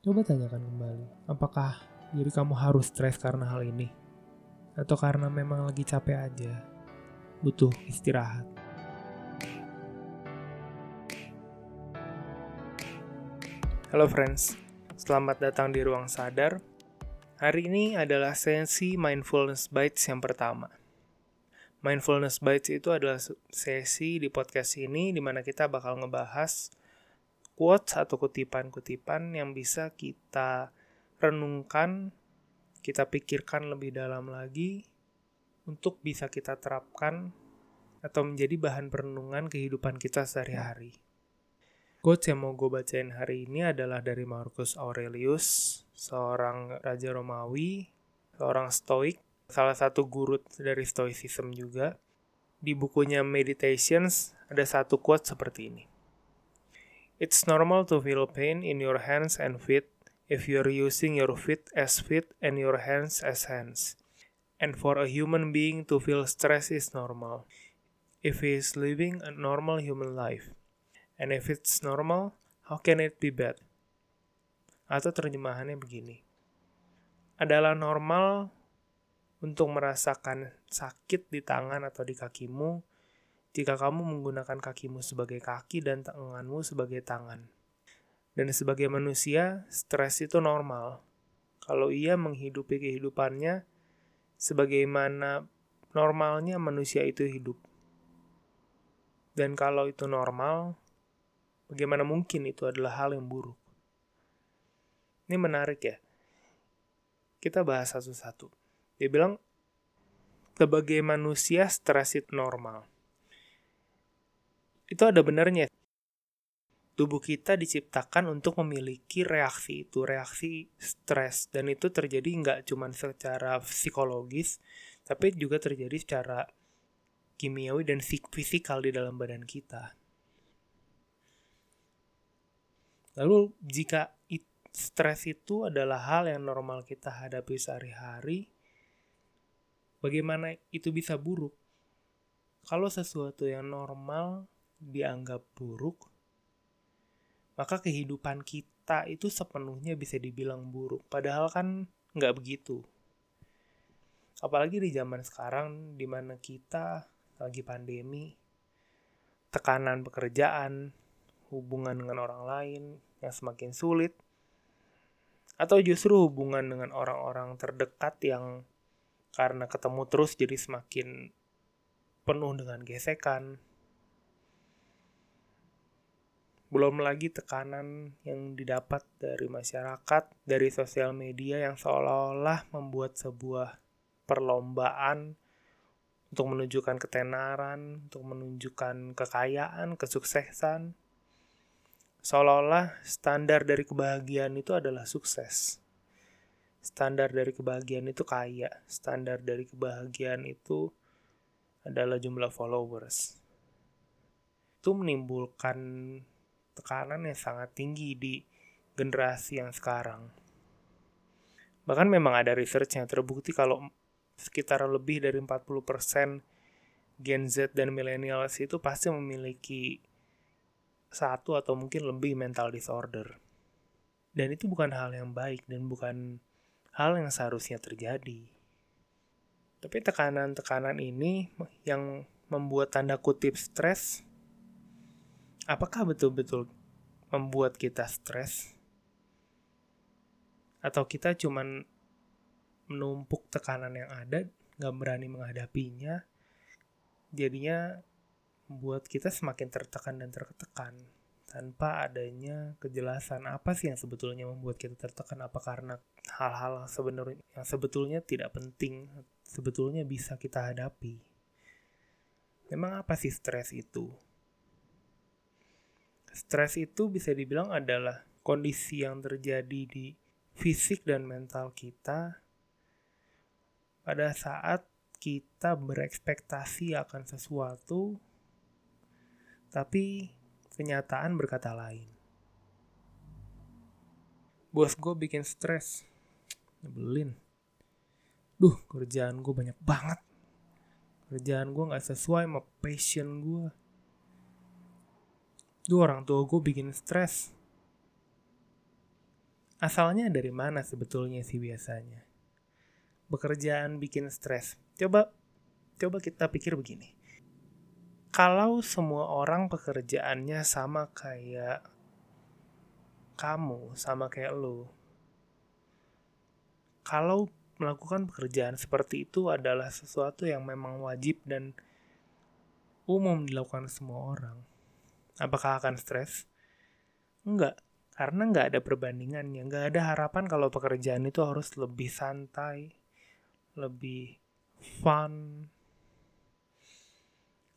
Coba tanyakan kembali, apakah diri kamu harus stres karena hal ini? Atau karena memang lagi capek aja, butuh istirahat? Halo friends, selamat datang di Ruang Sadar. Hari ini adalah sesi Mindfulness Bites yang pertama. Mindfulness Bites itu adalah sesi di podcast ini di mana kita bakal ngebahas quotes atau kutipan-kutipan yang bisa kita renungkan, kita pikirkan lebih dalam lagi untuk bisa kita terapkan atau menjadi bahan perenungan kehidupan kita sehari-hari. Quotes yang mau gue bacain hari ini adalah dari Marcus Aurelius, seorang raja Romawi, seorang stoik, salah satu guru dari stoicism juga. Di bukunya Meditations ada satu quote seperti ini. It's normal to feel pain in your hands and feet if you're using your feet as feet and your hands as hands. And for a human being to feel stress is normal if he is living a normal human life. And if it's normal, how can it be bad? Atau terjemahannya begini. Adalah normal untuk merasakan sakit di tangan atau di kakimu jika kamu menggunakan kakimu sebagai kaki dan tanganmu sebagai tangan. Dan sebagai manusia, stres itu normal. Kalau ia menghidupi kehidupannya sebagaimana normalnya manusia itu hidup. Dan kalau itu normal, bagaimana mungkin itu adalah hal yang buruk? Ini menarik ya. Kita bahas satu-satu. Dia bilang, sebagai manusia stres itu normal itu ada benernya. Tubuh kita diciptakan untuk memiliki reaksi itu, reaksi stres. Dan itu terjadi nggak cuma secara psikologis, tapi juga terjadi secara kimiawi dan fisikal di dalam badan kita. Lalu jika stres itu adalah hal yang normal kita hadapi sehari-hari, bagaimana itu bisa buruk? Kalau sesuatu yang normal dianggap buruk, maka kehidupan kita itu sepenuhnya bisa dibilang buruk. Padahal kan nggak begitu. Apalagi di zaman sekarang, di mana kita lagi pandemi, tekanan pekerjaan, hubungan dengan orang lain yang semakin sulit, atau justru hubungan dengan orang-orang terdekat yang karena ketemu terus jadi semakin penuh dengan gesekan, belum lagi tekanan yang didapat dari masyarakat, dari sosial media yang seolah-olah membuat sebuah perlombaan untuk menunjukkan ketenaran, untuk menunjukkan kekayaan, kesuksesan. Seolah-olah standar dari kebahagiaan itu adalah sukses. Standar dari kebahagiaan itu kaya, standar dari kebahagiaan itu adalah jumlah followers. Itu menimbulkan tekanan yang sangat tinggi di generasi yang sekarang. Bahkan memang ada research yang terbukti kalau sekitar lebih dari 40% Gen Z dan millennials itu pasti memiliki satu atau mungkin lebih mental disorder. Dan itu bukan hal yang baik dan bukan hal yang seharusnya terjadi. Tapi tekanan-tekanan ini yang membuat tanda kutip stres apakah betul-betul membuat kita stres? Atau kita cuman menumpuk tekanan yang ada, gak berani menghadapinya, jadinya membuat kita semakin tertekan dan tertekan? Tanpa adanya kejelasan apa sih yang sebetulnya membuat kita tertekan? Apa karena hal-hal sebenarnya yang sebetulnya tidak penting sebetulnya bisa kita hadapi? Memang apa sih stres itu Stres itu bisa dibilang adalah kondisi yang terjadi di fisik dan mental kita pada saat kita berekspektasi akan sesuatu, tapi kenyataan berkata lain. Bos gue bikin stres, nyebelin. Duh, kerjaan gue banyak banget. Kerjaan gue gak sesuai sama passion gue Duh orang tua gue bikin stres. asalnya dari mana sebetulnya sih biasanya? Pekerjaan bikin stres. Coba coba kita pikir begini. Kalau semua orang pekerjaannya sama kayak kamu, sama kayak lo. Kalau melakukan pekerjaan seperti itu adalah sesuatu yang memang wajib dan umum dilakukan semua orang. Apakah akan stres? Enggak, karena nggak ada perbandingannya. Nggak ada harapan kalau pekerjaan itu harus lebih santai, lebih fun.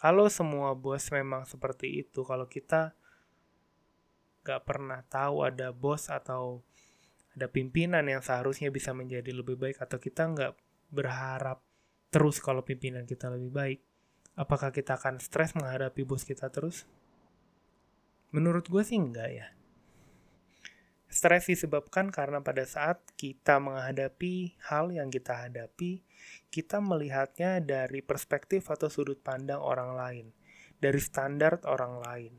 Kalau semua bos memang seperti itu, kalau kita nggak pernah tahu ada bos atau ada pimpinan yang seharusnya bisa menjadi lebih baik atau kita nggak berharap terus kalau pimpinan kita lebih baik, apakah kita akan stres menghadapi bos kita terus? Menurut gue sih enggak ya. Stres disebabkan karena pada saat kita menghadapi hal yang kita hadapi, kita melihatnya dari perspektif atau sudut pandang orang lain, dari standar orang lain.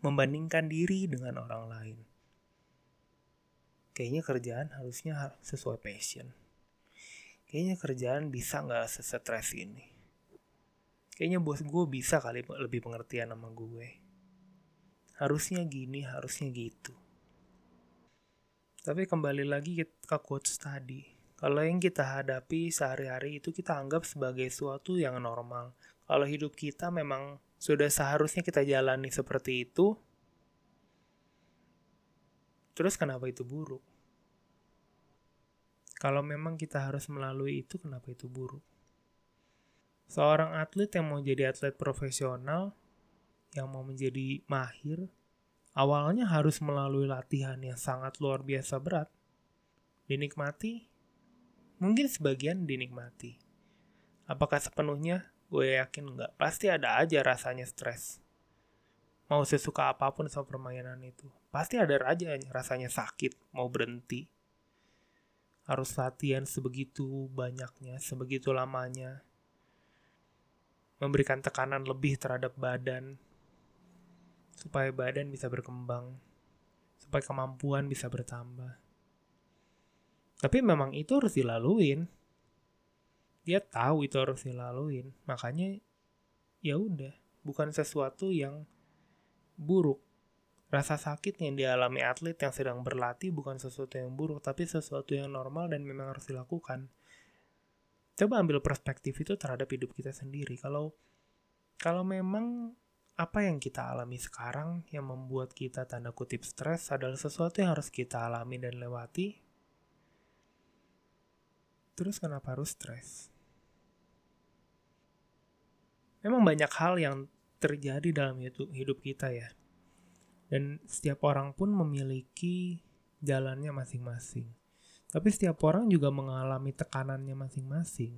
membandingkan diri dengan orang lain. Kayaknya kerjaan harusnya sesuai passion. Kayaknya kerjaan bisa nggak sesetres ini. Kayaknya bos gue bisa kali lebih pengertian sama gue. Harusnya gini, harusnya gitu. Tapi kembali lagi ke quotes tadi. Kalau yang kita hadapi sehari-hari itu kita anggap sebagai suatu yang normal. Kalau hidup kita memang sudah seharusnya kita jalani seperti itu, terus kenapa itu buruk? Kalau memang kita harus melalui itu, kenapa itu buruk? Seorang atlet yang mau jadi atlet profesional, yang mau menjadi mahir, awalnya harus melalui latihan yang sangat luar biasa berat. Dinikmati? Mungkin sebagian dinikmati. Apakah sepenuhnya? Gue yakin enggak. Pasti ada aja rasanya stres. Mau sesuka apa pun sama permainan itu. Pasti ada aja rasanya sakit, mau berhenti. Harus latihan sebegitu banyaknya, sebegitu lamanya. Memberikan tekanan lebih terhadap badan. Supaya badan bisa berkembang. Supaya kemampuan bisa bertambah. Tapi memang itu harus dilaluin dia tahu itu harus dilaluin makanya ya udah bukan sesuatu yang buruk rasa sakit yang dialami atlet yang sedang berlatih bukan sesuatu yang buruk tapi sesuatu yang normal dan memang harus dilakukan coba ambil perspektif itu terhadap hidup kita sendiri kalau kalau memang apa yang kita alami sekarang yang membuat kita tanda kutip stres adalah sesuatu yang harus kita alami dan lewati Terus kenapa harus stres? Memang banyak hal yang terjadi dalam hidup kita ya. Dan setiap orang pun memiliki jalannya masing-masing. Tapi setiap orang juga mengalami tekanannya masing-masing.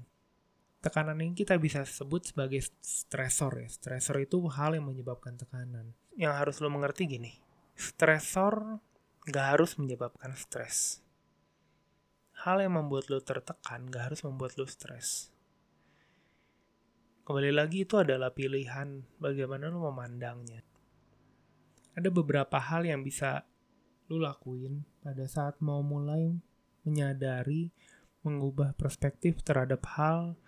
Tekanan ini kita bisa sebut sebagai stresor ya. Stresor itu hal yang menyebabkan tekanan. Yang harus lo mengerti gini. Stresor gak harus menyebabkan stres hal yang membuat lo tertekan gak harus membuat lo stres. Kembali lagi itu adalah pilihan bagaimana lo memandangnya. Ada beberapa hal yang bisa lo lakuin pada saat mau mulai menyadari mengubah perspektif terhadap hal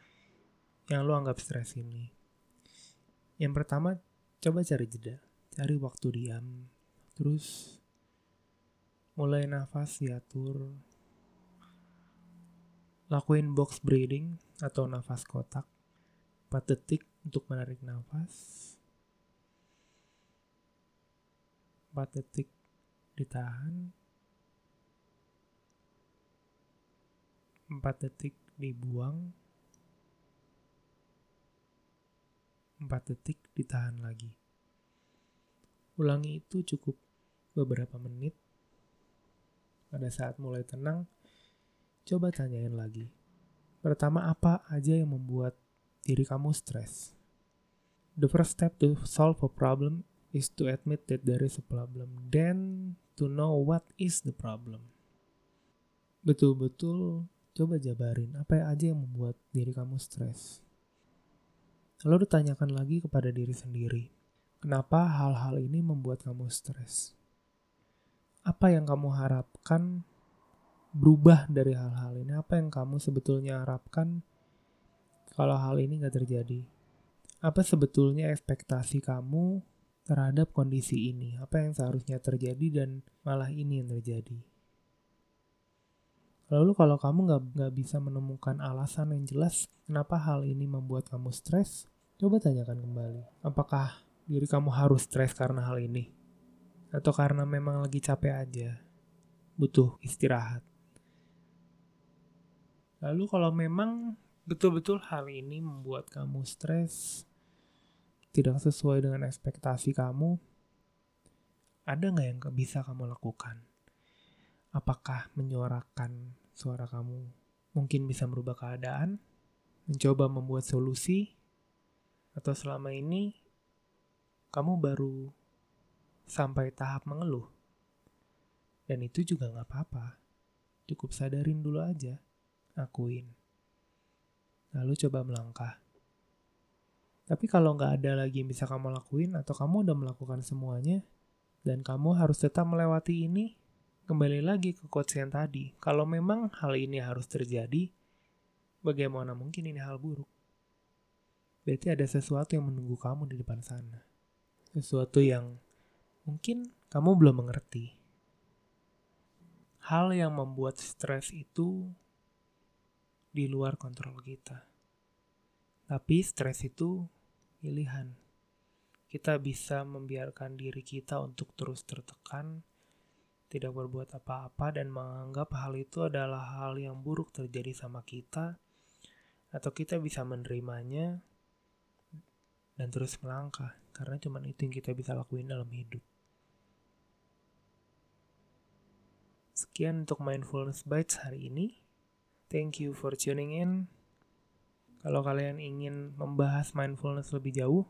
yang lo anggap stres ini. Yang pertama, coba cari jeda, cari waktu diam, terus mulai nafas diatur, Lakuin box breathing atau nafas kotak. 4 detik untuk menarik nafas. 4 detik ditahan 4 detik dibuang 4 detik ditahan lagi ulangi itu cukup beberapa menit pada saat mulai tenang Coba tanyain lagi. Pertama, apa aja yang membuat diri kamu stres? The first step to solve a problem is to admit that there is a problem, then to know what is the problem. Betul-betul coba jabarin apa aja yang membuat diri kamu stres. Lalu ditanyakan lagi kepada diri sendiri, kenapa hal-hal ini membuat kamu stres? apa yang kamu harapkan berubah dari hal-hal ini? Apa yang kamu sebetulnya harapkan kalau hal ini nggak terjadi? Apa sebetulnya ekspektasi kamu terhadap kondisi ini? Apa yang seharusnya terjadi dan malah ini yang terjadi? Lalu kalau kamu nggak nggak bisa menemukan alasan yang jelas kenapa hal ini membuat kamu stres, coba tanyakan kembali. Apakah diri kamu harus stres karena hal ini? Atau karena memang lagi capek aja? Butuh istirahat. Lalu kalau memang betul-betul hal ini membuat kamu stres, tidak sesuai dengan ekspektasi kamu, ada nggak yang bisa kamu lakukan? Apakah menyuarakan suara kamu mungkin bisa merubah keadaan? Mencoba membuat solusi? Atau selama ini kamu baru sampai tahap mengeluh? Dan itu juga nggak apa-apa. Cukup sadarin dulu aja akuin. Lalu coba melangkah. Tapi kalau nggak ada lagi yang bisa kamu lakuin atau kamu udah melakukan semuanya dan kamu harus tetap melewati ini, kembali lagi ke quotes yang tadi. Kalau memang hal ini harus terjadi, bagaimana mungkin ini hal buruk? Berarti ada sesuatu yang menunggu kamu di depan sana. Sesuatu yang mungkin kamu belum mengerti. Hal yang membuat stres itu di luar kontrol kita. Tapi stres itu pilihan. Kita bisa membiarkan diri kita untuk terus tertekan, tidak berbuat apa-apa, dan menganggap hal itu adalah hal yang buruk terjadi sama kita, atau kita bisa menerimanya dan terus melangkah, karena cuma itu yang kita bisa lakuin dalam hidup. Sekian untuk Mindfulness Bites hari ini. Thank you for tuning in. Kalau kalian ingin membahas mindfulness lebih jauh,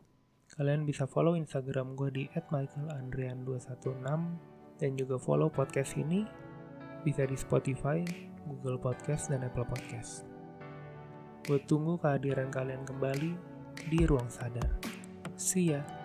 kalian bisa follow Instagram gue di @michaelandrian216 dan juga follow podcast ini bisa di Spotify, Google Podcast, dan Apple Podcast. Gue tunggu kehadiran kalian kembali di Ruang Sadar. See ya!